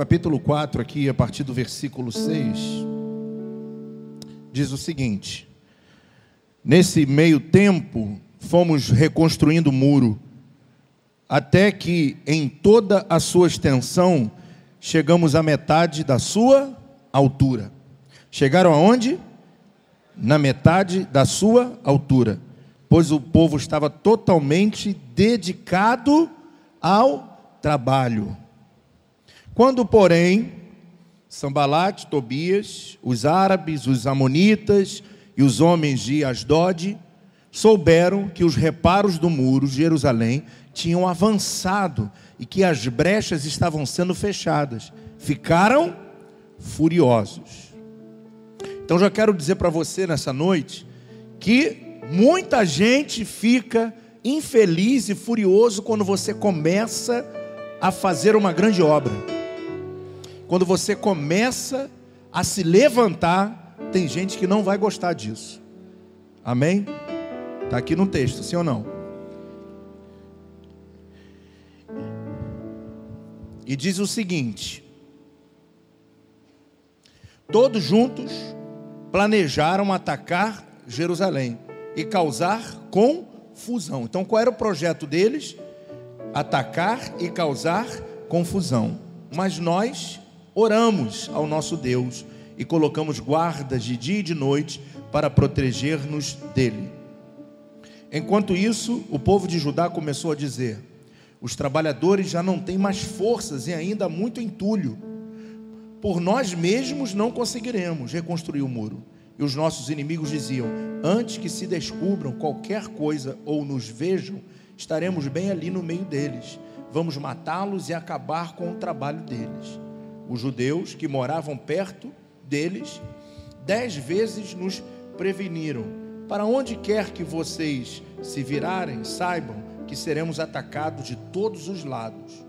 capítulo 4, aqui, a partir do versículo 6, diz o seguinte: Nesse meio tempo, fomos reconstruindo o muro, até que em toda a sua extensão chegamos à metade da sua altura. Chegaram aonde? Na metade da sua altura, pois o povo estava totalmente dedicado ao trabalho. Quando, porém, Sambalate, Tobias, os árabes, os amonitas e os homens de Asdod souberam que os reparos do muro de Jerusalém tinham avançado e que as brechas estavam sendo fechadas. Ficaram furiosos. Então já quero dizer para você nessa noite que muita gente fica infeliz e furioso quando você começa a fazer uma grande obra. Quando você começa a se levantar, tem gente que não vai gostar disso. Amém? Está aqui no texto, sim ou não? E diz o seguinte: Todos juntos planejaram atacar Jerusalém e causar confusão. Então, qual era o projeto deles? Atacar e causar confusão. Mas nós oramos ao nosso Deus e colocamos guardas de dia e de noite para proteger-nos dele. Enquanto isso, o povo de Judá começou a dizer: os trabalhadores já não têm mais forças e ainda muito entulho. Por nós mesmos não conseguiremos reconstruir o muro. E os nossos inimigos diziam: Antes que se descubram qualquer coisa ou nos vejam, estaremos bem ali no meio deles. Vamos matá-los e acabar com o trabalho deles. Os judeus que moravam perto deles, dez vezes nos preveniram: Para onde quer que vocês se virarem, saibam que seremos atacados de todos os lados.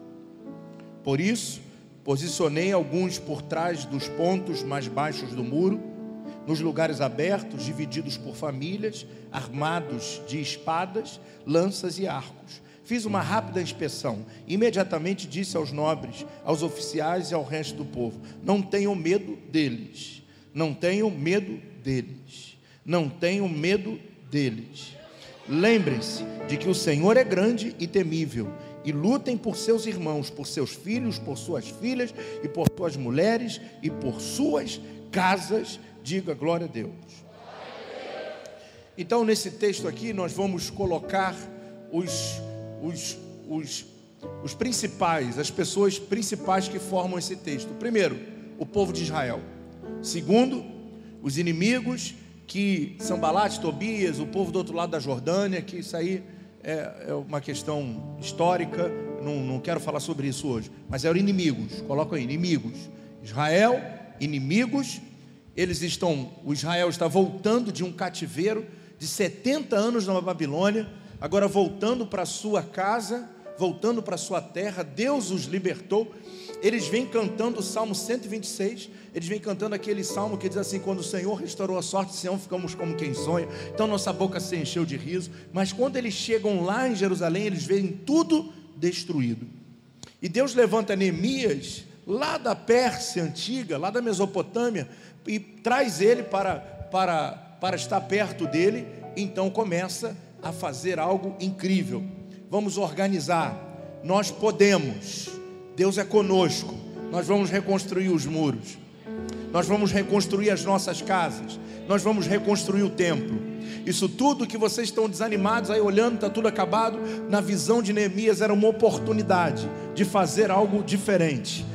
Por isso, posicionei alguns por trás dos pontos mais baixos do muro nos lugares abertos, divididos por famílias, armados de espadas, lanças e arcos. Fiz uma rápida inspeção. Imediatamente disse aos nobres, aos oficiais e ao resto do povo: Não tenham medo deles. Não tenham medo deles. Não tenham medo deles. Lembrem-se de que o Senhor é grande e temível. E lutem por seus irmãos, por seus filhos, por suas filhas e por suas mulheres e por suas casas Diga glória a Deus. Então, nesse texto aqui, nós vamos colocar os, os, os, os principais, as pessoas principais que formam esse texto. Primeiro, o povo de Israel. Segundo, os inimigos que são Balate, Tobias, o povo do outro lado da Jordânia, que isso aí é, é uma questão histórica, não, não quero falar sobre isso hoje, mas eram inimigos, coloca aí, inimigos. Israel, inimigos eles estão, o Israel está voltando de um cativeiro de 70 anos na Babilônia, agora voltando para sua casa, voltando para sua terra, Deus os libertou. Eles vêm cantando o Salmo 126, eles vêm cantando aquele salmo que diz assim: Quando o Senhor restaurou a sorte de Sião, ficamos como quem sonha. Então nossa boca se encheu de riso. Mas quando eles chegam lá em Jerusalém, eles veem tudo destruído. E Deus levanta Neemias, lá da Pérsia antiga, lá da Mesopotâmia, e traz ele para, para, para estar perto dele, então começa a fazer algo incrível. Vamos organizar, nós podemos, Deus é conosco, nós vamos reconstruir os muros, nós vamos reconstruir as nossas casas, nós vamos reconstruir o templo. Isso tudo que vocês estão desanimados aí olhando, está tudo acabado, na visão de Neemias era uma oportunidade de fazer algo diferente.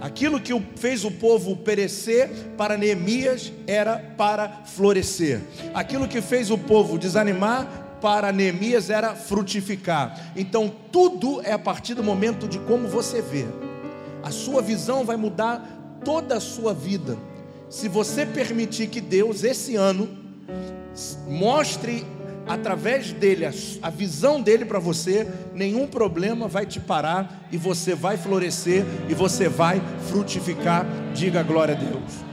Aquilo que fez o povo perecer para Neemias era para florescer. Aquilo que fez o povo desanimar para Neemias era frutificar. Então tudo é a partir do momento de como você vê. A sua visão vai mudar toda a sua vida. Se você permitir que Deus esse ano mostre através dele, a, visão dele para você, nenhum problema vai te parar e você vai florescer e você vai frutificar. Diga glória a Deus.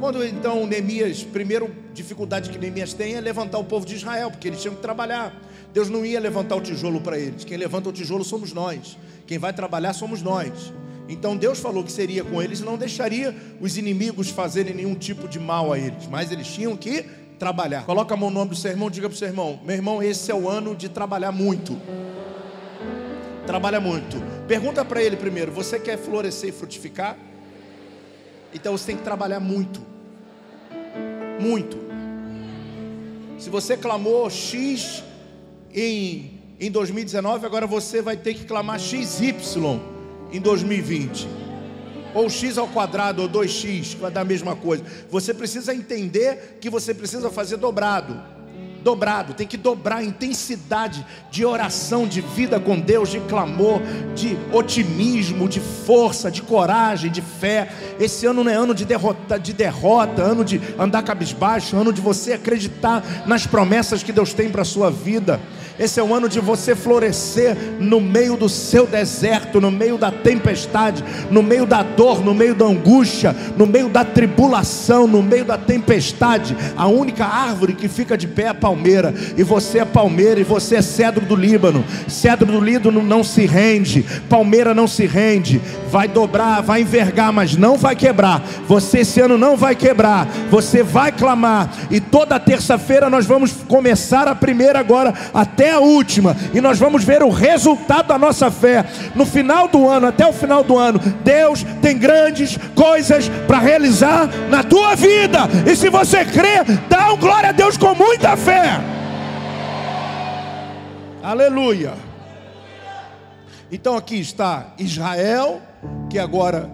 Quando então Neemias, primeira dificuldade que Neemias tem é levantar o povo de Israel, porque eles tinham que trabalhar. Deus não ia levantar o tijolo para eles. Quem levanta o tijolo somos nós. Quem vai trabalhar somos nós. Então Deus falou que seria com eles e não deixaria os inimigos fazerem nenhum tipo de mal a eles, mas eles tinham que trabalhar. Coloca a mão no nome do seu irmão, diga para o seu irmão: meu irmão, esse é o ano de trabalhar muito. Trabalha muito. Pergunta para ele primeiro: você quer florescer e frutificar? Então você tem que trabalhar muito. Muito. Se você clamou X em, em 2019, agora você vai ter que clamar XY em 2020. Ou x ao quadrado, ou 2x, que vai dar a mesma coisa. Você precisa entender que você precisa fazer dobrado. Dobrado, tem que dobrar a intensidade de oração, de vida com Deus, de clamor, de otimismo, de força, de coragem, de fé. Esse ano não é ano de derrota, de derrota, ano de andar cabisbaixo, ano de você acreditar nas promessas que Deus tem para a sua vida. Esse é o ano de você florescer no meio do seu deserto, no meio da tempestade, no meio da dor, no meio da angústia, no meio da tribulação, no meio da tempestade. A única árvore que fica de pé é a palmeira, e você é palmeira, e você é cedro do Líbano. Cedro do Líbano não se rende, palmeira não se rende, vai dobrar, vai envergar, mas não vai quebrar. Você esse ano não vai quebrar, você vai clamar, e toda terça-feira nós vamos começar a primeira agora até a última, e nós vamos ver o resultado da nossa fé no final do ano, até o final do ano. Deus tem grandes coisas para realizar na tua vida, e se você crê, dá um glória a Deus com muita fé. Aleluia. Então aqui está Israel, que agora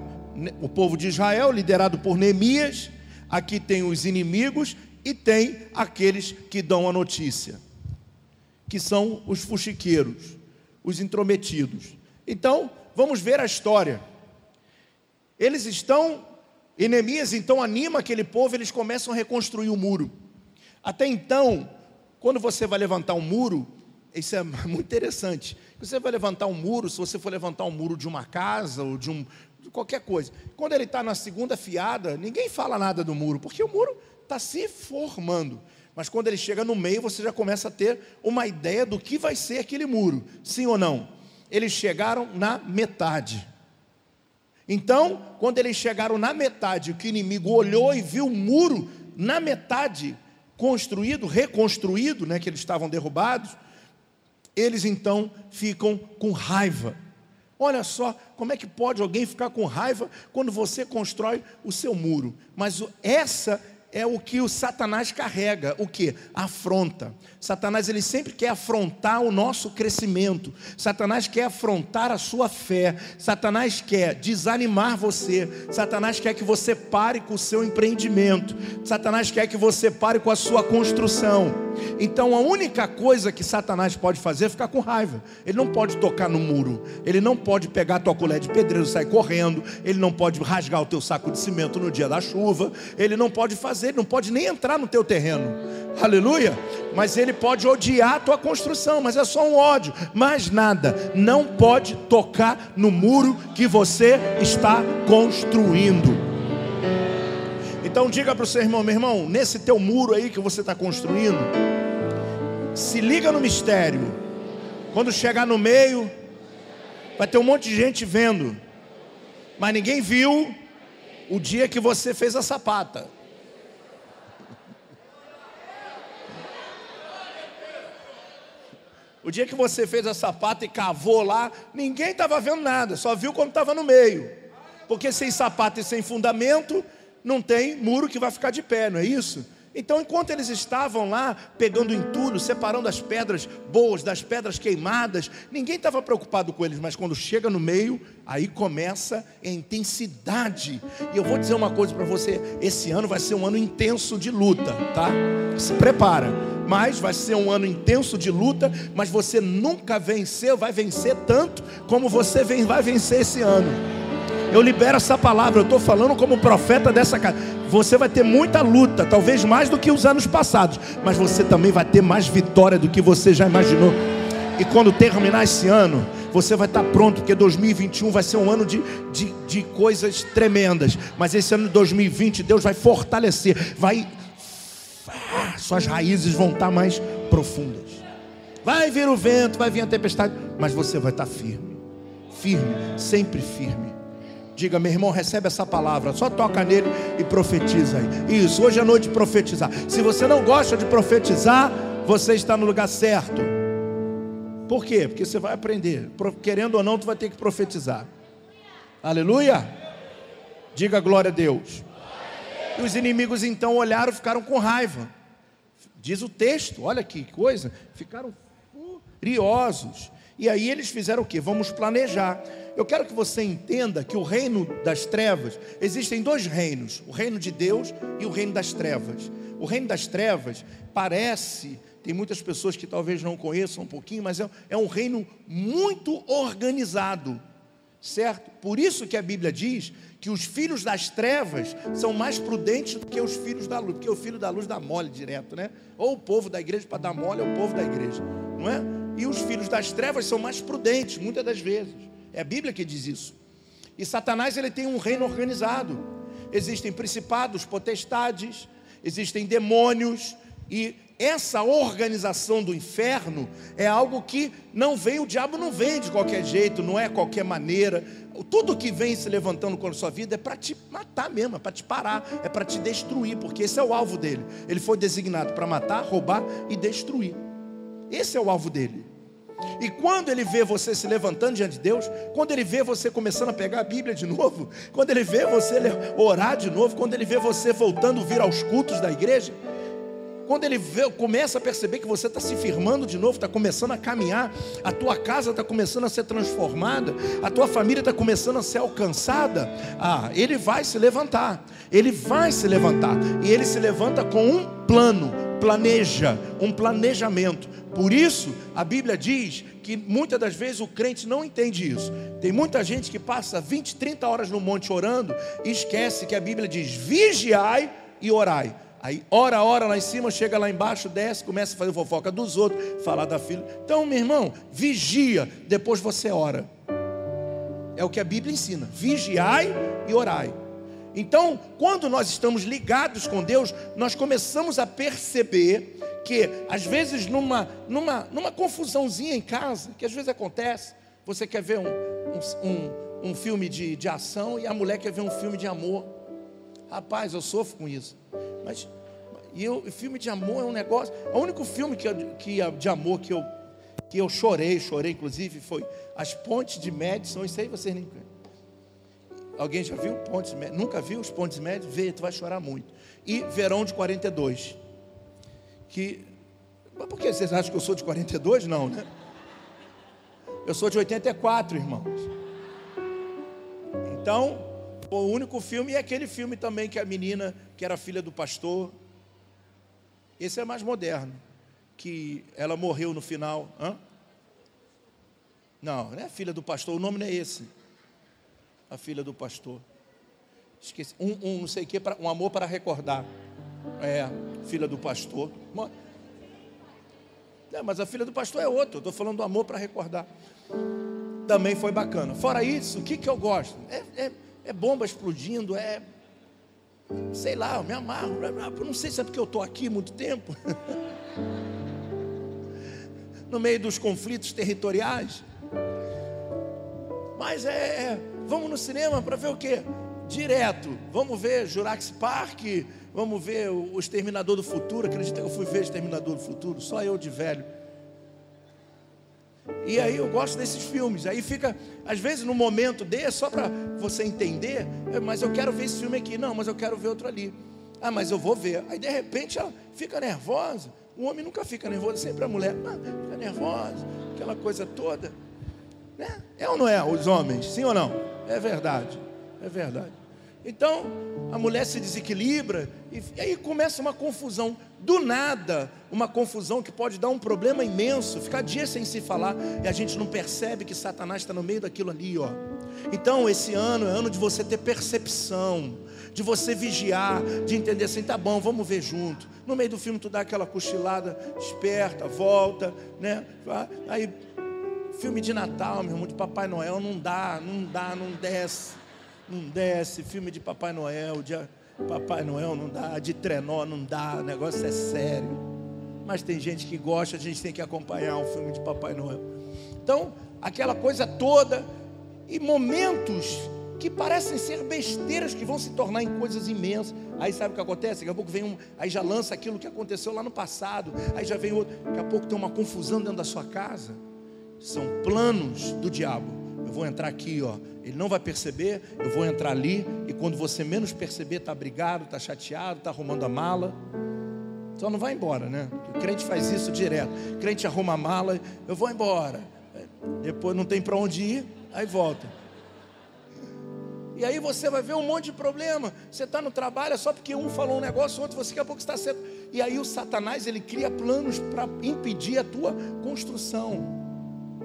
o povo de Israel, liderado por Neemias, aqui tem os inimigos e tem aqueles que dão a notícia que são os fuxiqueiros, os intrometidos. Então, vamos ver a história. Eles estão, e então anima aquele povo, eles começam a reconstruir o muro. Até então, quando você vai levantar um muro, isso é muito interessante. Você vai levantar um muro, se você for levantar um muro de uma casa ou de, um, de qualquer coisa, quando ele está na segunda fiada, ninguém fala nada do muro, porque o muro está se formando. Mas quando ele chega no meio, você já começa a ter uma ideia do que vai ser aquele muro, sim ou não? Eles chegaram na metade. Então, quando eles chegaram na metade, o que o inimigo olhou e viu o muro na metade construído, reconstruído, né, que eles estavam derrubados, eles então ficam com raiva. Olha só, como é que pode alguém ficar com raiva quando você constrói o seu muro? Mas essa é o que o Satanás carrega, o que? Afronta. Satanás ele sempre quer afrontar o nosso crescimento. Satanás quer afrontar a sua fé. Satanás quer desanimar você. Satanás quer que você pare com o seu empreendimento. Satanás quer que você pare com a sua construção. Então a única coisa que Satanás pode fazer é ficar com raiva. Ele não pode tocar no muro. Ele não pode pegar a tua colher de pedreiro e sair correndo. Ele não pode rasgar o teu saco de cimento no dia da chuva. Ele não pode fazer, ele não pode nem entrar no teu terreno. Aleluia. Mas ele pode odiar a tua construção, mas é só um ódio, mais nada. Não pode tocar no muro que você está construindo. Então diga para o seu irmão, meu irmão, nesse teu muro aí que você está construindo, se liga no mistério. Quando chegar no meio, vai ter um monte de gente vendo, mas ninguém viu o dia que você fez a sapata. O dia que você fez a sapata e cavou lá, ninguém estava vendo nada, só viu quando estava no meio. Porque sem sapata e sem fundamento, não tem muro que vai ficar de pé, não é isso? Então, enquanto eles estavam lá pegando entulho, separando as pedras boas das pedras queimadas, ninguém estava preocupado com eles, mas quando chega no meio, aí começa a intensidade. E eu vou dizer uma coisa para você: esse ano vai ser um ano intenso de luta, tá? Se prepara. Mas vai ser um ano intenso de luta, mas você nunca venceu, vai vencer tanto como você vai vencer esse ano. Eu libero essa palavra, eu estou falando como profeta dessa casa. Você vai ter muita luta, talvez mais do que os anos passados, mas você também vai ter mais vitória do que você já imaginou. E quando terminar esse ano, você vai estar pronto, porque 2021 vai ser um ano de, de, de coisas tremendas. Mas esse ano de 2020, Deus vai fortalecer, vai. Ah, suas raízes vão estar mais profundas. Vai vir o vento, vai vir a tempestade, mas você vai estar firme, firme, sempre firme. Diga, meu irmão, recebe essa palavra, só toca nele e profetiza aí. Isso, hoje é noite profetizar. Se você não gosta de profetizar, você está no lugar certo. Por quê? Porque você vai aprender. Querendo ou não, tu vai ter que profetizar. Aleluia. Diga glória a Deus. E os inimigos então olharam e ficaram com raiva. Diz o texto, olha que coisa, ficaram furiosos. E aí eles fizeram o quê? Vamos planejar. Eu quero que você entenda que o reino das trevas, existem dois reinos: o reino de Deus e o reino das trevas. O reino das trevas parece, tem muitas pessoas que talvez não conheçam um pouquinho, mas é, é um reino muito organizado, certo? Por isso que a Bíblia diz que os filhos das trevas são mais prudentes do que os filhos da luz, porque o filho da luz dá mole direto, né? Ou o povo da igreja para dar mole é o povo da igreja, não é? E os filhos das trevas são mais prudentes, muitas das vezes. É a Bíblia que diz isso. E Satanás ele tem um reino organizado. Existem principados, potestades, existem demônios e essa organização do inferno é algo que não vem, o diabo não vem de qualquer jeito, não é qualquer maneira. Tudo que vem se levantando com a sua vida é para te matar mesmo, é para te parar, é para te destruir, porque esse é o alvo dele. Ele foi designado para matar, roubar e destruir. Esse é o alvo dele. E quando ele vê você se levantando diante de Deus, quando ele vê você começando a pegar a Bíblia de novo, quando ele vê você orar de novo, quando ele vê você voltando a vir aos cultos da igreja, quando ele vê, começa a perceber que você está se firmando de novo, está começando a caminhar, a tua casa está começando a ser transformada, a tua família está começando a ser alcançada, ah, ele vai se levantar, ele vai se levantar, e ele se levanta com um plano, planeja, um planejamento. Por isso, a Bíblia diz que muitas das vezes o crente não entende isso. Tem muita gente que passa 20, 30 horas no monte orando e esquece que a Bíblia diz: vigiai e orai. Aí, ora, ora lá em cima, chega lá embaixo, desce, começa a fazer fofoca dos outros, falar da filha. Então, meu irmão, vigia, depois você ora. É o que a Bíblia ensina: vigiai e orai. Então, quando nós estamos ligados com Deus, nós começamos a perceber que, às vezes, numa, numa, numa confusãozinha em casa, que às vezes acontece, você quer ver um, um, um, um filme de, de ação e a mulher quer ver um filme de amor. Rapaz, eu sofro com isso. Mas e eu, filme de amor é um negócio. O único filme que, que, de amor que eu, que eu chorei, chorei inclusive, foi As Pontes de Madison. Isso aí vocês nem. Alguém já viu Pontes? Nunca viu os Pontes Médios? Vê, tu vai chorar muito. E Verão de 42. Que. Mas por que vocês acham que eu sou de 42? Não, né? Eu sou de 84, irmãos. Então, o único filme é aquele filme também que a menina, que era filha do pastor. Esse é mais moderno. Que ela morreu no final. Hã? Não, não é filha do pastor, o nome não é esse a filha do pastor. Esqueci. Um, um não sei o que, um amor para recordar. É, filha do pastor. É, mas a filha do pastor é outra. Estou falando do amor para recordar. Também foi bacana. Fora isso, o que, que eu gosto? É, é, é bomba explodindo, é. Sei lá, eu me amarro. Eu não sei se é porque eu estou aqui muito tempo. no meio dos conflitos territoriais. Mas é, é Vamos no cinema para ver o quê? Direto. Vamos ver Jurassic Park, vamos ver o Exterminador do Futuro. Acredita que eu fui ver o Exterminador do Futuro? Só eu de velho. E aí eu gosto desses filmes. Aí fica, às vezes, no momento desse, só para você entender, é, mas eu quero ver esse filme aqui. Não, mas eu quero ver outro ali. Ah, mas eu vou ver. Aí de repente ela fica nervosa. O homem nunca fica nervoso, sempre a mulher ah, fica nervosa, aquela coisa toda. Né? É ou não é, os homens? Sim ou não? É verdade, é verdade. Então, a mulher se desequilibra e, e aí começa uma confusão. Do nada, uma confusão que pode dar um problema imenso, ficar dias sem se falar e a gente não percebe que Satanás está no meio daquilo ali, ó. Então, esse ano é ano de você ter percepção, de você vigiar, de entender assim, tá bom, vamos ver junto. No meio do filme tu dá aquela cochilada, desperta, volta, né? Aí Filme de Natal, meu irmão, de Papai Noel, não dá, não dá, não desce. Não desce. Filme de Papai Noel, de Papai Noel não dá, de trenó não dá, o negócio é sério. Mas tem gente que gosta, a gente tem que acompanhar um filme de Papai Noel. Então, aquela coisa toda, e momentos que parecem ser besteiras que vão se tornar em coisas imensas. Aí sabe o que acontece? Daqui a pouco vem um, aí já lança aquilo que aconteceu lá no passado. Aí já vem outro, daqui a pouco tem uma confusão dentro da sua casa. São planos do diabo. Eu vou entrar aqui, ó. Ele não vai perceber, eu vou entrar ali e quando você menos perceber, tá brigado, tá chateado, tá arrumando a mala. Só não vai embora, né? O crente faz isso direto. O crente arruma a mala, eu vou embora. Depois não tem para onde ir, aí volta. E aí você vai ver um monte de problema. Você está no trabalho é só porque um falou um negócio, outro você daqui a pouco está certo. E aí o Satanás ele cria planos para impedir a tua construção.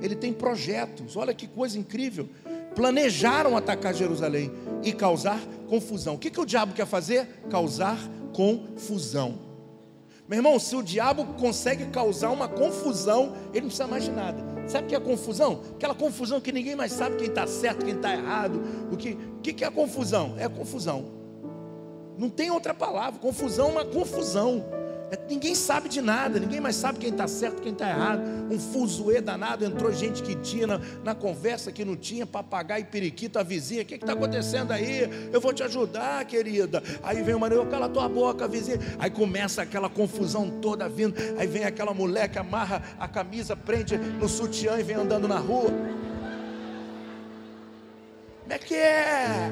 Ele tem projetos. Olha que coisa incrível. Planejaram atacar Jerusalém e causar confusão. O que, que o diabo quer fazer? Causar confusão. Meu irmão, se o diabo consegue causar uma confusão, ele não precisa mais de nada. Sabe o que é confusão? Aquela confusão que ninguém mais sabe quem está certo, quem está errado. O que, o que é confusão? É confusão. Não tem outra palavra. Confusão é uma confusão. É, ninguém sabe de nada, ninguém mais sabe quem está certo, quem está errado. Um fuzuê danado, entrou gente que tinha na, na, conversa que não tinha, papagaio, periquito, a vizinha, o que está acontecendo aí? Eu vou te ajudar, querida. Aí vem o marido, cala tua boca, vizinha. Aí começa aquela confusão toda vindo. Aí vem aquela mulher que amarra a camisa, prende no sutiã e vem andando na rua. Como é que é?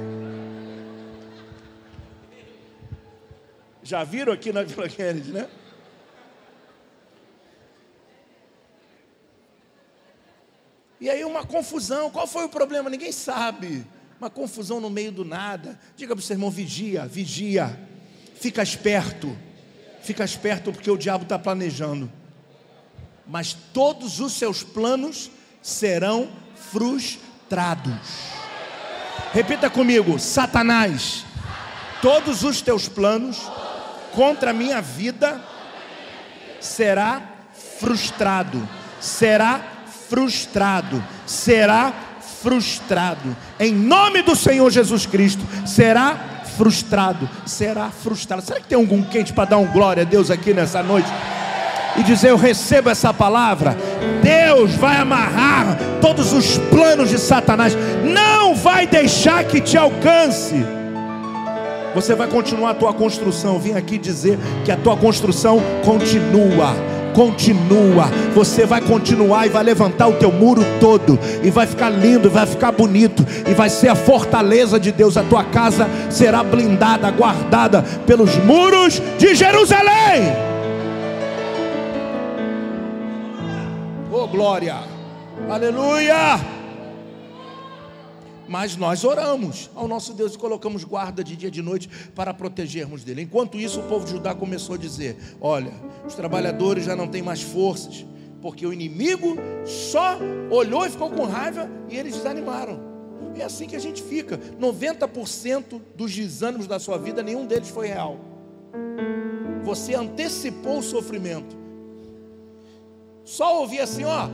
Já viram aqui na Vila Kennedy, né? E aí uma confusão. Qual foi o problema? Ninguém sabe. Uma confusão no meio do nada. Diga para o seu irmão: vigia, vigia. Fica esperto. Fica esperto porque o diabo está planejando. Mas todos os seus planos serão frustrados. Repita comigo: Satanás, todos os teus planos contra a minha vida será frustrado, será frustrado, será frustrado. Em nome do Senhor Jesus Cristo, será frustrado, será frustrado. Será que tem algum quente para dar um glória a Deus aqui nessa noite? E dizer: Eu recebo essa palavra. Deus vai amarrar todos os planos de Satanás, não vai deixar que te alcance. Você vai continuar a tua construção. Vim aqui dizer que a tua construção continua. Continua, você vai continuar e vai levantar o teu muro todo, e vai ficar lindo, vai ficar bonito, e vai ser a fortaleza de Deus. A tua casa será blindada, guardada pelos muros de Jerusalém. Oh glória, aleluia mas nós oramos ao nosso Deus e colocamos guarda de dia e de noite para protegermos dele. Enquanto isso, o povo de Judá começou a dizer: Olha, os trabalhadores já não têm mais forças, porque o inimigo só olhou e ficou com raiva e eles desanimaram. É assim que a gente fica. 90% dos desânimos da sua vida, nenhum deles foi real. Você antecipou o sofrimento. Só ouvir assim, ó,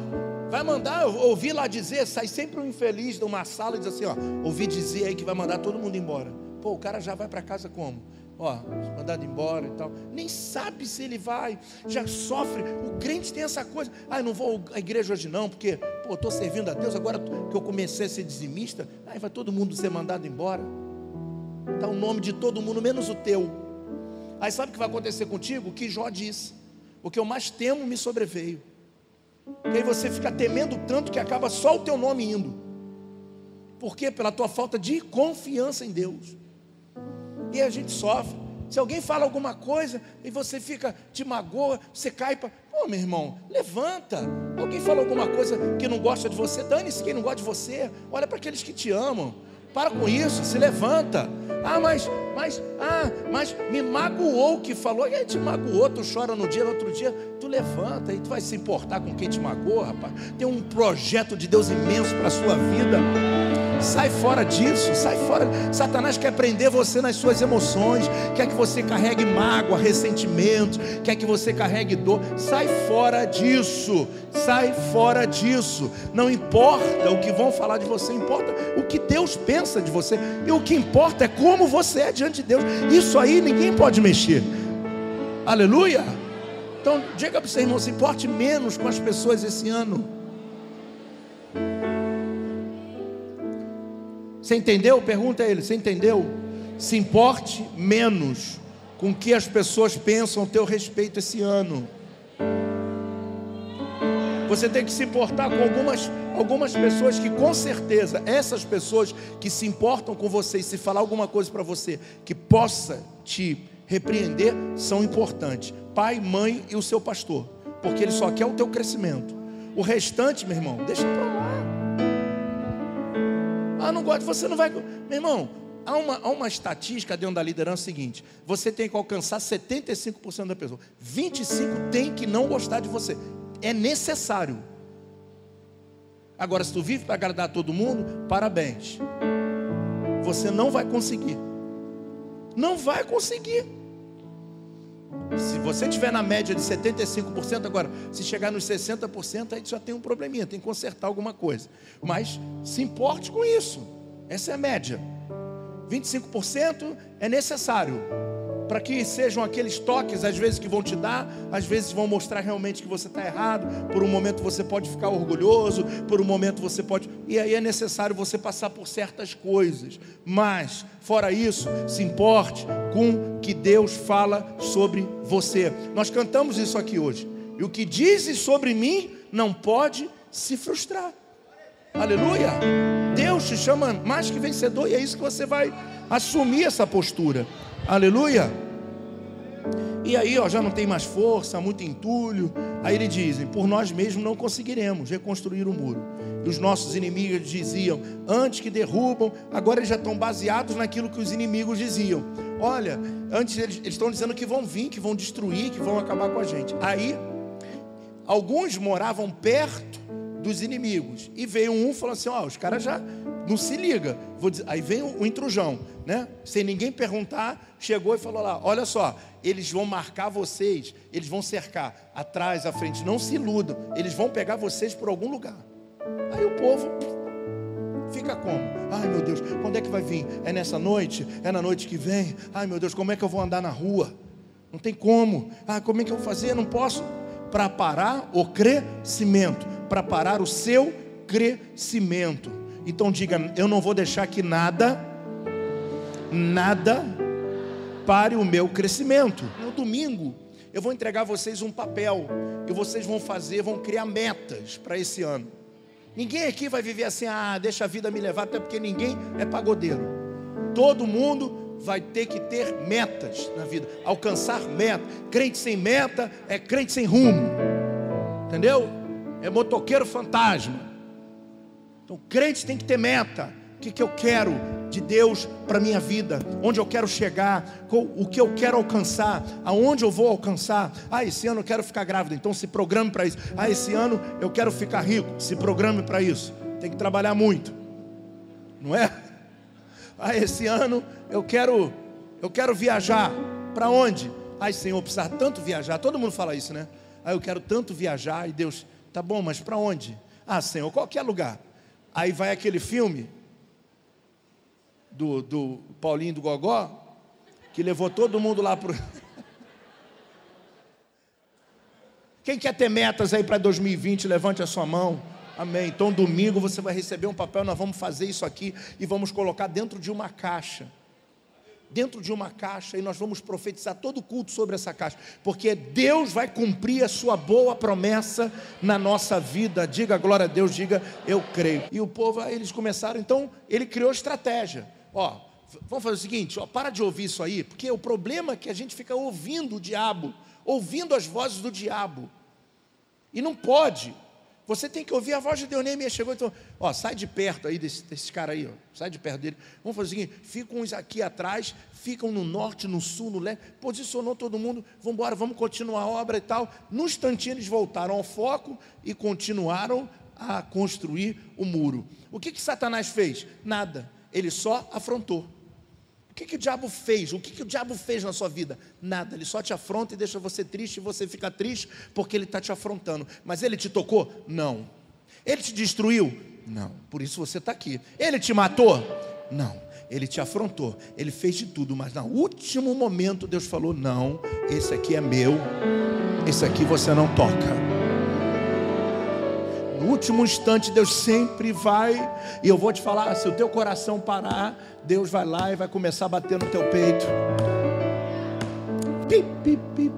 Vai mandar, ouvir lá dizer, sai sempre um infeliz de uma sala e diz assim: ó, ouvi dizer aí que vai mandar todo mundo embora. Pô, o cara já vai para casa como? Ó, mandado embora e tal. Nem sabe se ele vai, já sofre. O crente tem essa coisa. Ah, eu não vou à igreja hoje não, porque, pô, estou servindo a Deus, agora que eu comecei a ser dizimista, aí vai todo mundo ser mandado embora. Está o nome de todo mundo, menos o teu. Aí sabe o que vai acontecer contigo? O que Jó disse. O que eu mais temo me sobreveio. E aí você fica temendo tanto que acaba só o teu nome indo. Por quê? Pela tua falta de confiança em Deus. E a gente sofre. Se alguém fala alguma coisa e você fica, te magoa, você cai para. Pô, meu irmão, levanta. Alguém fala alguma coisa que não gosta de você, dane-se quem não gosta de você. Olha para aqueles que te amam. Para com isso, se levanta. Ah, mas, mas, ah, mas me magoou que falou. E aí te magoou, tu chora no dia, no outro dia, tu levanta e tu vai se importar com quem te magoou, rapaz. Tem um projeto de Deus imenso para a sua vida. Sai fora disso, sai fora. Satanás quer prender você nas suas emoções, quer que você carregue mágoa, ressentimento, quer que você carregue dor. Sai fora disso, sai fora disso. Não importa o que vão falar de você, importa o que Deus pensa de você. E o que importa é como você é diante de Deus. Isso aí ninguém pode mexer. Aleluia. Então, diga para o seu irmão: se importe menos com as pessoas esse ano. Você entendeu? Pergunta a ele: você entendeu? Se importe menos com o que as pessoas pensam a teu respeito esse ano. Você tem que se importar com algumas, algumas pessoas que, com certeza, essas pessoas que se importam com você e se falar alguma coisa para você que possa te repreender, são importantes. Pai, mãe e o seu pastor, porque ele só quer o teu crescimento. O restante, meu irmão, deixa para lá. Ah, não gosto, você não vai. Meu irmão, há uma, há uma estatística dentro da liderança seguinte: você tem que alcançar 75% da pessoa, 25% tem que não gostar de você. É necessário. Agora, se tu vive para agradar todo mundo, parabéns. Você não vai conseguir. Não vai conseguir. Se você tiver na média de 75%, agora, se chegar nos 60%, aí já tem um probleminha, tem que consertar alguma coisa. Mas se importe com isso. Essa é a média. 25% é necessário para que sejam aqueles toques, às vezes que vão te dar, às vezes vão mostrar realmente que você está errado. Por um momento você pode ficar orgulhoso, por um momento você pode. E aí é necessário você passar por certas coisas. Mas, fora isso, se importe com que Deus fala sobre você. Nós cantamos isso aqui hoje. E o que dizes sobre mim não pode se frustrar. Aleluia! Deus te chama mais que vencedor e é isso que você vai assumir essa postura. Aleluia. E aí, ó, já não tem mais força, muito entulho. Aí eles dizem: por nós mesmos não conseguiremos reconstruir o muro. E os nossos inimigos diziam: antes que derrubam, agora eles já estão baseados naquilo que os inimigos diziam. Olha, antes eles, eles estão dizendo que vão vir, que vão destruir, que vão acabar com a gente. Aí, alguns moravam perto dos inimigos. E veio um e falou assim: ó, os caras já não se liga. Dizer, aí vem o, o intrujão, né? Sem ninguém perguntar, chegou e falou lá: olha só, eles vão marcar vocês, eles vão cercar atrás, à frente, não se iludam, eles vão pegar vocês por algum lugar. Aí o povo fica como? Ai meu Deus, quando é que vai vir? É nessa noite? É na noite que vem? Ai meu Deus, como é que eu vou andar na rua? Não tem como. Ah, como é que eu vou fazer? Não posso. Para parar o crescimento, para parar o seu crescimento então diga: eu não vou deixar que nada, nada pare o meu crescimento. No domingo, eu vou entregar a vocês um papel que vocês vão fazer, vão criar metas para esse ano. Ninguém aqui vai viver assim, ah, deixa a vida me levar, até porque ninguém é pagodeiro. Todo mundo vai ter que ter metas na vida, alcançar meta. Crente sem meta é crente sem rumo, entendeu? É motoqueiro fantasma. Então, crente tem que ter meta. O que, que eu quero de Deus para minha vida? Onde eu quero chegar? O que eu quero alcançar? Aonde eu vou alcançar? Ah, esse ano eu quero ficar grávida, então se programe para isso. Ah, esse ano eu quero ficar rico, se programe para isso. Tem que trabalhar muito, não é? Ah, esse ano eu quero, eu quero viajar. Para onde? Ai, Senhor, precisar tanto viajar. Todo mundo fala isso, né? Ah, eu quero tanto viajar. E Deus, tá bom, mas para onde? Ah, Senhor, qualquer lugar. Aí vai aquele filme do, do Paulinho do Gogó, que levou todo mundo lá para. Quem quer ter metas aí para 2020, levante a sua mão. Amém. Então, domingo você vai receber um papel, nós vamos fazer isso aqui e vamos colocar dentro de uma caixa dentro de uma caixa e nós vamos profetizar todo o culto sobre essa caixa, porque Deus vai cumprir a sua boa promessa na nossa vida. Diga glória a Deus, diga eu creio. E o povo, eles começaram, então, ele criou estratégia. Ó, vamos fazer o seguinte, ó, para de ouvir isso aí, porque o problema é que a gente fica ouvindo o diabo, ouvindo as vozes do diabo. E não pode. Você tem que ouvir a voz de Deus. Chegou e falou: Ó, sai de perto aí desse, desse cara aí, ó, sai de perto dele. Vamos fazer o seguinte: ficam uns aqui atrás, ficam no norte, no sul, no leste. Posicionou todo mundo, vamos embora, vamos continuar a obra e tal. Num instantinho eles voltaram ao foco e continuaram a construir o muro. O que, que Satanás fez? Nada. Ele só afrontou. O que, que o diabo fez? O que, que o diabo fez na sua vida? Nada, ele só te afronta e deixa você triste, e você fica triste porque ele está te afrontando. Mas ele te tocou? Não. Ele te destruiu? Não. Por isso você está aqui. Ele te matou? Não. Ele te afrontou, ele fez de tudo, mas no último momento Deus falou: Não, esse aqui é meu, esse aqui você não toca último instante, Deus sempre vai, e eu vou te falar: se o teu coração parar, Deus vai lá e vai começar a bater no teu peito. Pi, pi, pi,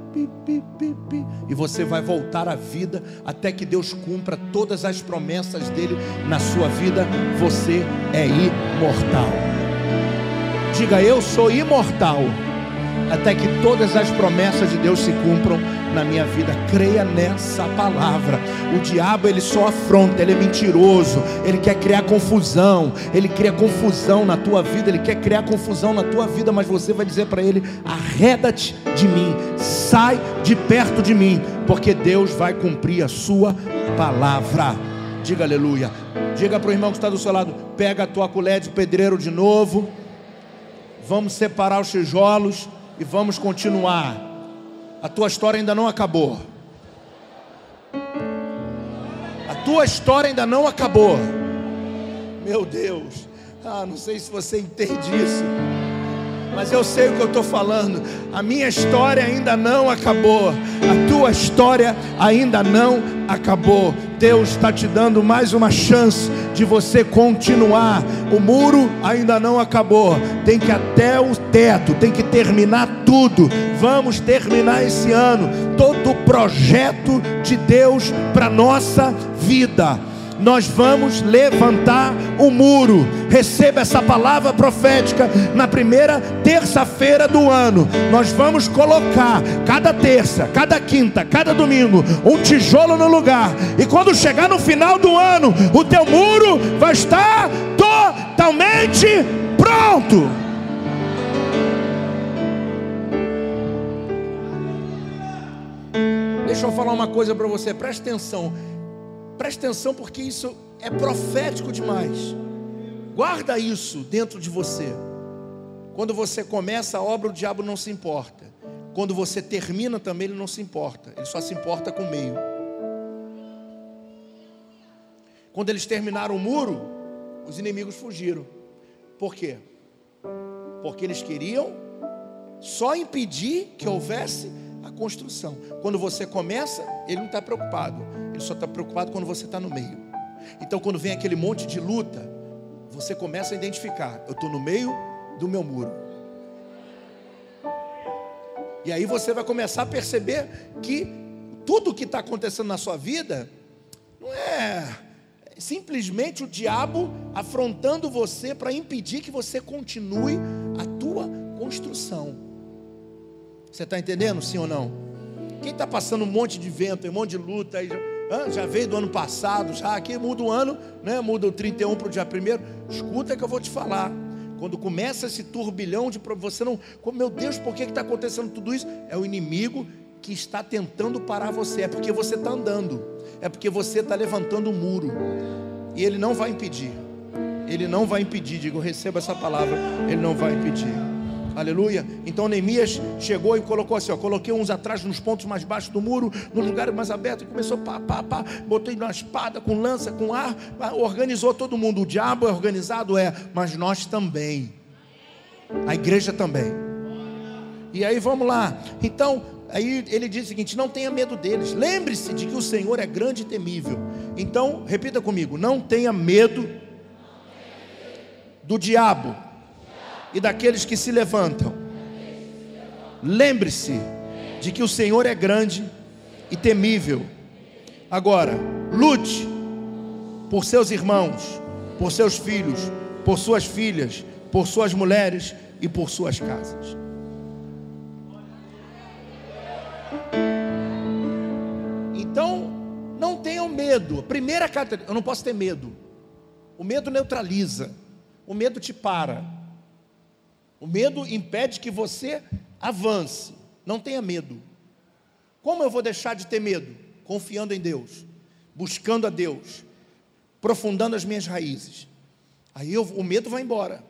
e você vai voltar à vida até que Deus cumpra todas as promessas dele na sua vida. Você é imortal. Diga, eu sou imortal até que todas as promessas de Deus se cumpram na minha vida. Creia nessa palavra. O diabo ele só afronta, ele é mentiroso, ele quer criar confusão, ele cria confusão na tua vida, ele quer criar confusão na tua vida, mas você vai dizer para ele: arreda-te de mim, sai de perto de mim, porque Deus vai cumprir a sua palavra. Diga aleluia. Diga para o irmão que está do seu lado: pega a tua colher de pedreiro de novo. Vamos separar os tijolos e vamos continuar. A tua história ainda não acabou. A tua história ainda não acabou. Meu Deus. Ah, não sei se você entende isso. Mas eu sei o que eu estou falando. A minha história ainda não acabou. A tua história ainda não acabou. Deus está te dando mais uma chance de você continuar. O muro ainda não acabou. Tem que até o teto, tem que terminar tudo. Vamos terminar esse ano todo o projeto de Deus para nossa vida nós vamos levantar o muro. Receba essa palavra profética na primeira terça-feira do ano. Nós vamos colocar cada terça, cada quinta, cada domingo um tijolo no lugar. E quando chegar no final do ano, o teu muro vai estar totalmente pronto. Deixa eu falar uma coisa para você, preste atenção. Preste atenção porque isso é profético demais. Guarda isso dentro de você. Quando você começa a obra, o diabo não se importa. Quando você termina também, ele não se importa. Ele só se importa com o meio. Quando eles terminaram o muro, os inimigos fugiram. Por quê? Porque eles queriam só impedir que houvesse a construção. Quando você começa, ele não está preocupado. Ele só está preocupado quando você está no meio. Então, quando vem aquele monte de luta, você começa a identificar: eu estou no meio do meu muro. E aí você vai começar a perceber que tudo que está acontecendo na sua vida não é simplesmente o diabo afrontando você para impedir que você continue a tua construção. Você está entendendo, sim ou não? Quem está passando um monte de vento, um monte de luta aí já veio do ano passado, já aqui muda o ano, né? muda o 31 para o dia 1. Escuta que eu vou te falar. Quando começa esse turbilhão de você não, meu Deus, por que está acontecendo tudo isso? É o inimigo que está tentando parar você, é porque você está andando, é porque você está levantando o um muro, e ele não vai impedir, ele não vai impedir, digo, receba essa palavra, ele não vai impedir. Aleluia. Então Neemias chegou e colocou assim: ó, coloquei uns atrás nos pontos mais baixos do muro, nos lugares mais abertos, e começou pá, pá, pá, botei na espada, com lança, com ar, organizou todo mundo. O diabo é organizado, é, mas nós também. A igreja também. E aí vamos lá. Então, aí ele diz o seguinte: não tenha medo deles. Lembre-se de que o Senhor é grande e temível. Então, repita comigo: não tenha medo do diabo e daqueles que se levantam. Lembre-se de que o Senhor é grande e temível. Agora, lute por seus irmãos, por seus filhos, por suas filhas, por suas mulheres e por suas casas. Então, não tenham medo primeira característica, eu não posso ter medo. O medo neutraliza. O medo te para. O medo impede que você avance. Não tenha medo. Como eu vou deixar de ter medo? Confiando em Deus, buscando a Deus, aprofundando as minhas raízes. Aí eu, o medo vai embora.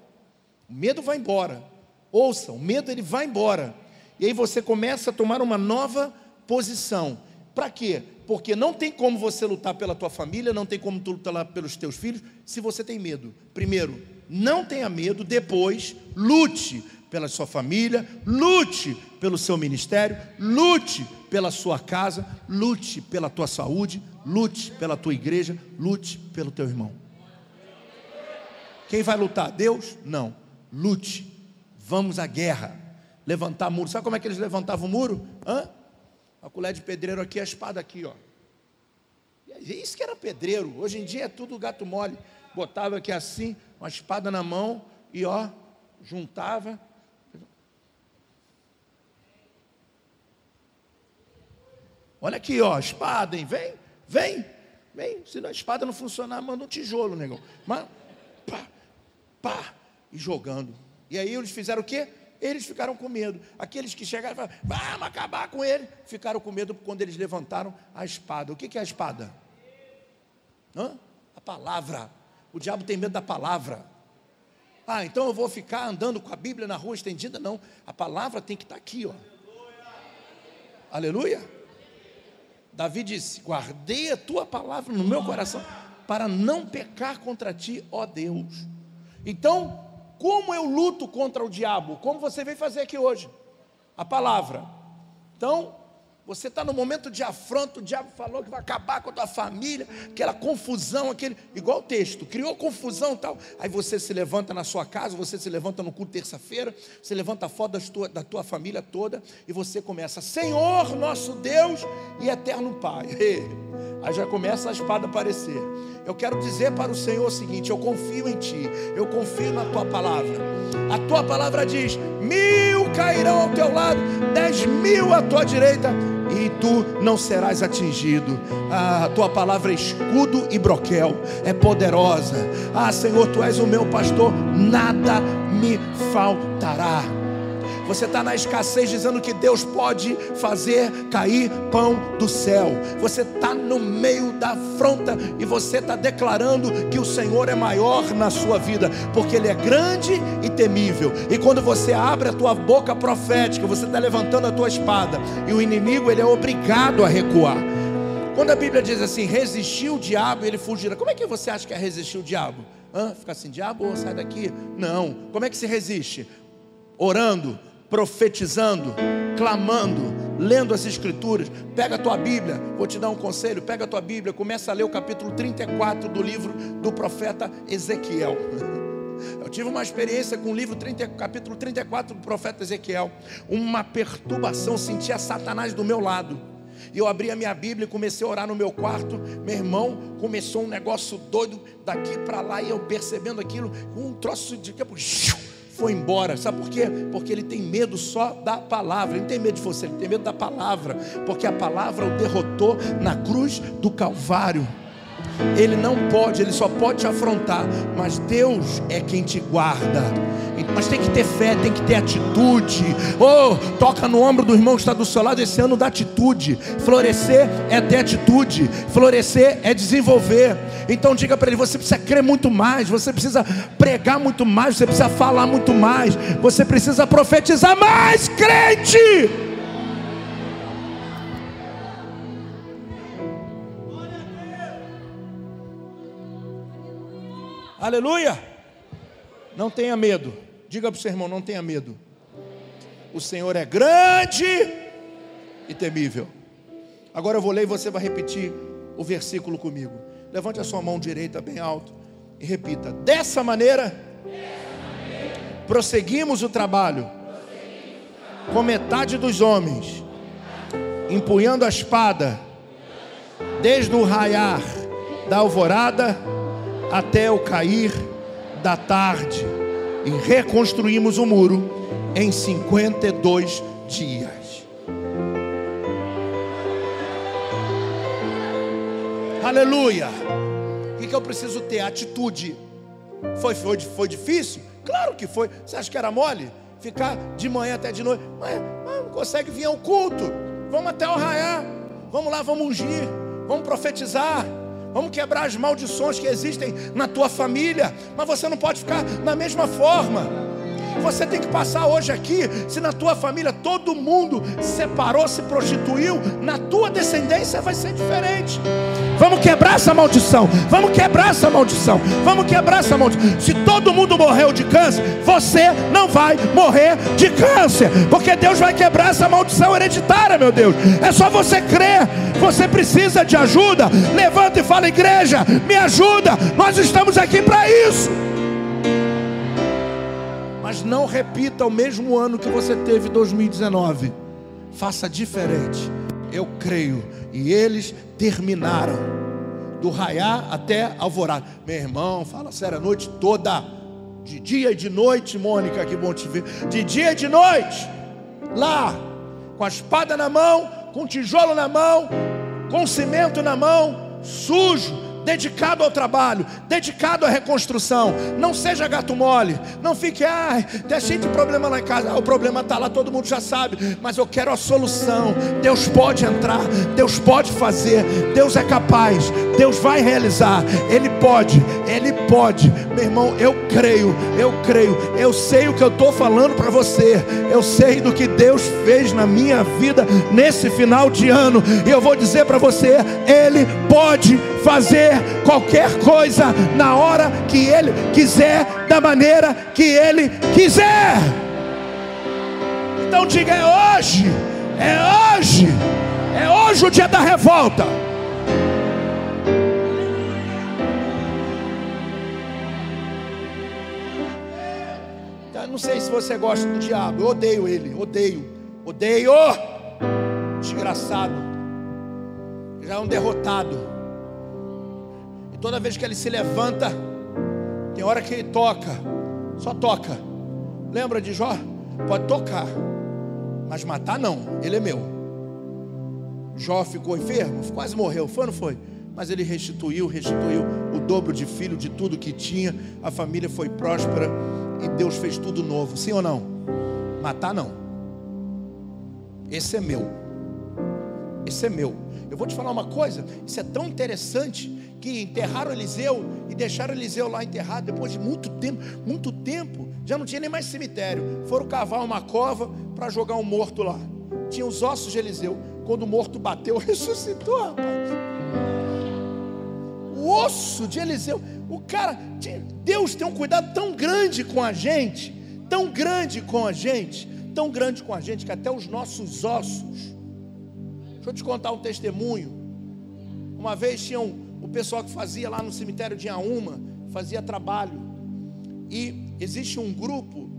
O medo vai embora. Ouça, o medo ele vai embora. E aí você começa a tomar uma nova posição. Para quê? Porque não tem como você lutar pela tua família, não tem como tu lutar pelos teus filhos, se você tem medo. Primeiro, não tenha medo, depois, lute pela sua família, lute pelo seu ministério, lute pela sua casa, lute pela tua saúde, lute pela tua igreja, lute pelo teu irmão. Quem vai lutar? Deus? Não. Lute. Vamos à guerra. Levantar muro. Sabe como é que eles levantavam o muro? Hã? A colher de pedreiro aqui, a espada aqui, ó. Isso que era pedreiro. Hoje em dia é tudo gato mole. Botava aqui assim, uma espada na mão e ó, juntava. Olha aqui, ó, espada, hein? Vem, vem, vem. Se a espada não funcionar, manda um tijolo, negão. Mas, pá, pá, e jogando. E aí eles fizeram o quê? Eles ficaram com medo. Aqueles que chegaram e falaram, vamos acabar com ele, ficaram com medo quando eles levantaram a espada. O que é a espada? Hã? A palavra. O diabo tem medo da palavra. Ah, então eu vou ficar andando com a Bíblia na rua estendida? Não. A palavra tem que estar aqui, ó. Aleluia. Davi disse: Guardei a tua palavra no meu coração, para não pecar contra ti, ó Deus. Então, como eu luto contra o diabo? Como você veio fazer aqui hoje? A palavra. Então, você está no momento de afronto, o diabo falou que vai acabar com a tua família, aquela confusão, aquele, igual o texto, criou confusão tal. Aí você se levanta na sua casa, você se levanta no culto terça-feira, você levanta a foto tua, da tua família toda e você começa, Senhor nosso Deus e eterno Pai. Aí já começa a espada aparecer. Eu quero dizer para o Senhor o seguinte: eu confio em Ti, eu confio na Tua palavra. A Tua palavra diz: mil cairão ao teu lado, dez mil à tua direita, e tu não serás atingido. Ah, a tua palavra é escudo e broquel, é poderosa. Ah, Senhor, tu és o meu pastor, nada me faltará. Você está na escassez dizendo que Deus pode fazer cair pão do céu. Você está no meio da afronta e você está declarando que o Senhor é maior na sua vida, porque Ele é grande e temível. E quando você abre a tua boca profética, você está levantando a tua espada e o inimigo ele é obrigado a recuar. Quando a Bíblia diz assim, resistiu o diabo e ele fugirá. Como é que você acha que é resistir o diabo? Hã? Fica assim, diabo, sai daqui. Não. Como é que se resiste? Orando, profetizando, clamando, lendo as escrituras. Pega a tua Bíblia, vou te dar um conselho, pega a tua Bíblia, começa a ler o capítulo 34 do livro do profeta Ezequiel. Eu tive uma experiência com o livro 30, capítulo 34 do profeta Ezequiel, uma perturbação, sentia Satanás do meu lado. E eu abri a minha Bíblia e comecei a orar no meu quarto. Meu irmão começou um negócio doido daqui para lá e eu percebendo aquilo, um troço de foi embora. Sabe por quê? Porque ele tem medo só da palavra. Ele não tem medo de você, ele tem medo da palavra. Porque a palavra o derrotou na cruz do Calvário. Ele não pode, ele só pode te afrontar, mas Deus é quem te guarda. Mas tem que ter fé, tem que ter atitude. Oh, toca no ombro do irmão que está do seu lado esse ano da atitude. Florescer é ter atitude, florescer é desenvolver. Então diga para ele: você precisa crer muito mais, você precisa pregar muito mais, você precisa falar muito mais, você precisa profetizar mais, crente. Aleluia! Não tenha medo. Diga para o seu irmão: não tenha medo. O Senhor é grande e temível. Agora eu vou ler e você vai repetir o versículo comigo. Levante a sua mão direita bem alto e repita: Dessa maneira, prosseguimos o trabalho com metade dos homens, empunhando a espada, desde o raiar da alvorada até o cair da tarde e reconstruímos o muro em 52 dias. Aleluia. O que, eu preciso ter? Atitude. Foi, foi, foi difícil? Claro que foi. Você acha que era mole? Ficar de manhã até de noite. Mas, mas não consegue vir ao culto. Vamos até o raiar. Vamos lá, vamos ungir. Vamos profetizar. Vamos quebrar as maldições que existem na tua família. Mas você não pode ficar na mesma forma. Você tem que passar hoje aqui, se na tua família todo mundo separou, se prostituiu, na tua descendência vai ser diferente. Vamos quebrar essa maldição. Vamos quebrar essa maldição. Vamos quebrar essa maldição. Se todo mundo morreu de câncer, você não vai morrer de câncer, porque Deus vai quebrar essa maldição hereditária, meu Deus. É só você crer. Você precisa de ajuda. Levanta e fala, igreja, me ajuda. Nós estamos aqui para isso mas não repita o mesmo ano que você teve 2019. Faça diferente. Eu creio. E eles terminaram do raiar até alvorada. Meu irmão, fala sério a noite toda, de dia e de noite, Mônica, que bom te ver. De dia e de noite, lá, com a espada na mão, com o tijolo na mão, com cimento na mão, sujo dedicado ao trabalho, dedicado à reconstrução. Não seja gato mole, não fique, ai, tem cheio de problema lá em casa. Ah, o problema está lá, todo mundo já sabe, mas eu quero a solução. Deus pode entrar, Deus pode fazer, Deus é capaz, Deus vai realizar, Ele pode, Ele pode. Meu irmão, eu creio, eu creio, eu sei o que eu estou falando para você, eu sei do que Deus fez na minha vida nesse final de ano, e eu vou dizer para você: Ele pode fazer qualquer coisa na hora que Ele quiser, da maneira que Ele quiser. Então diga: é hoje, é hoje, é hoje o dia da revolta. Eu não sei se você gosta do diabo, eu odeio ele, odeio, odeio, desgraçado, já é um derrotado. E toda vez que ele se levanta, tem hora que ele toca, só toca. Lembra de Jó? Pode tocar, mas matar não, ele é meu. Jó ficou enfermo, quase morreu, foi ou não foi? Mas ele restituiu, restituiu o dobro de filho de tudo que tinha, a família foi próspera e Deus fez tudo novo, sim ou não? Matar não. Esse é meu. Esse é meu. Eu vou te falar uma coisa, isso é tão interessante que enterraram Eliseu e deixaram Eliseu lá enterrado depois de muito tempo, muito tempo, já não tinha nem mais cemitério. Foram cavar uma cova para jogar um morto lá. Tinha os ossos de Eliseu. Quando o morto bateu, ressuscitou, rapaz. O osso de Eliseu. O cara, Deus tem um cuidado tão grande com a gente, tão grande com a gente, tão grande com a gente que até os nossos ossos. Deixa eu te contar um testemunho. Uma vez tinha um, o pessoal que fazia lá no cemitério de Auma, fazia trabalho. E existe um grupo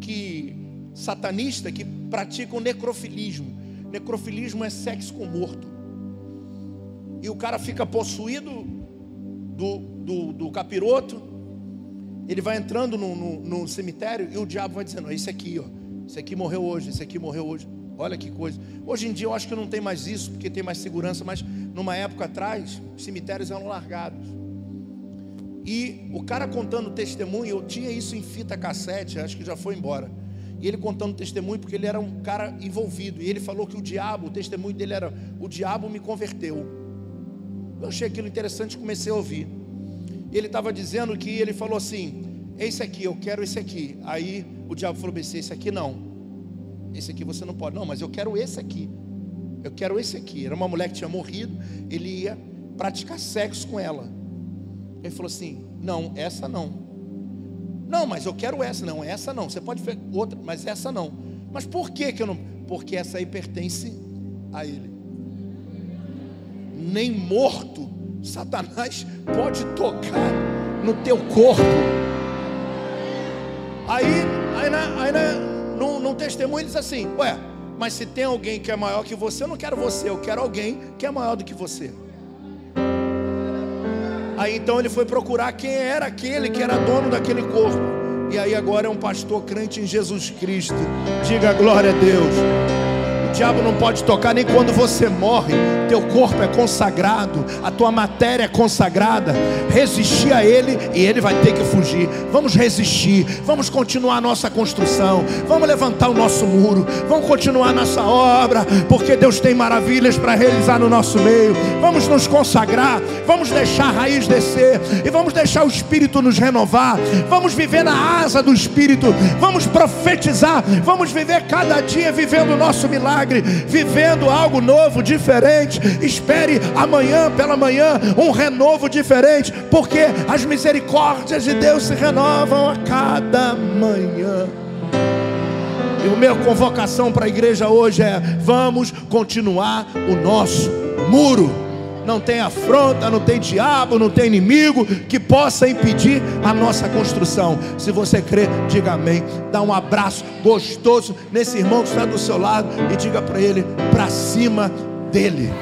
que satanista que pratica o necrofilismo. Necrofilismo é sexo com morto. E o cara fica possuído do, do, do capiroto. Ele vai entrando no, no, no, cemitério e o diabo vai dizendo: Esse aqui, ó, esse aqui morreu hoje, esse aqui morreu hoje. Olha que coisa. Hoje em dia eu acho que não tem mais isso, porque tem mais segurança, mas numa época atrás, os cemitérios eram largados. E o cara contando testemunho, eu tinha isso em fita cassete, acho que já foi embora. E ele contando testemunho, porque ele era um cara envolvido. E ele falou que o diabo, o testemunho dele era: O diabo me converteu. Eu achei aquilo interessante e comecei a ouvir. E ele estava dizendo que ele falou assim: Esse aqui, eu quero esse aqui. Aí o diabo falou: Esse aqui não. Esse aqui você não pode. Não, mas eu quero esse aqui. Eu quero esse aqui. Era uma mulher que tinha morrido. Ele ia praticar sexo com ela. Ele falou assim: Não, essa não. Não, mas eu quero essa. Não, essa não. Você pode ver outra, mas essa não. Mas por que, que eu não? Porque essa aí pertence a ele. Nem morto, Satanás pode tocar no teu corpo. Aí, aí, na, aí na, num, num testemunho, ele diz assim: Ué, mas se tem alguém que é maior que você, eu não quero você, eu quero alguém que é maior do que você. Aí então ele foi procurar quem era aquele que era dono daquele corpo. E aí agora é um pastor crente em Jesus Cristo. Diga glória a Deus. O diabo não pode tocar nem quando você morre. Teu corpo é consagrado, a tua matéria é consagrada. Resistir a ele e ele vai ter que fugir. Vamos resistir, vamos continuar a nossa construção, vamos levantar o nosso muro, vamos continuar nossa obra, porque Deus tem maravilhas para realizar no nosso meio. Vamos nos consagrar, vamos deixar a raiz descer e vamos deixar o Espírito nos renovar. Vamos viver na asa do Espírito, vamos profetizar, vamos viver cada dia vivendo o nosso milagre, vivendo algo novo, diferente. Espere amanhã pela manhã um renovo diferente, porque as misericórdias de Deus se renovam a cada manhã. E a minha convocação para a igreja hoje é: vamos continuar o nosso muro não tem afronta, não tem diabo, não tem inimigo que possa impedir a nossa construção. Se você crê, diga amém. Dá um abraço gostoso nesse irmão que está do seu lado e diga para ele: para cima dele.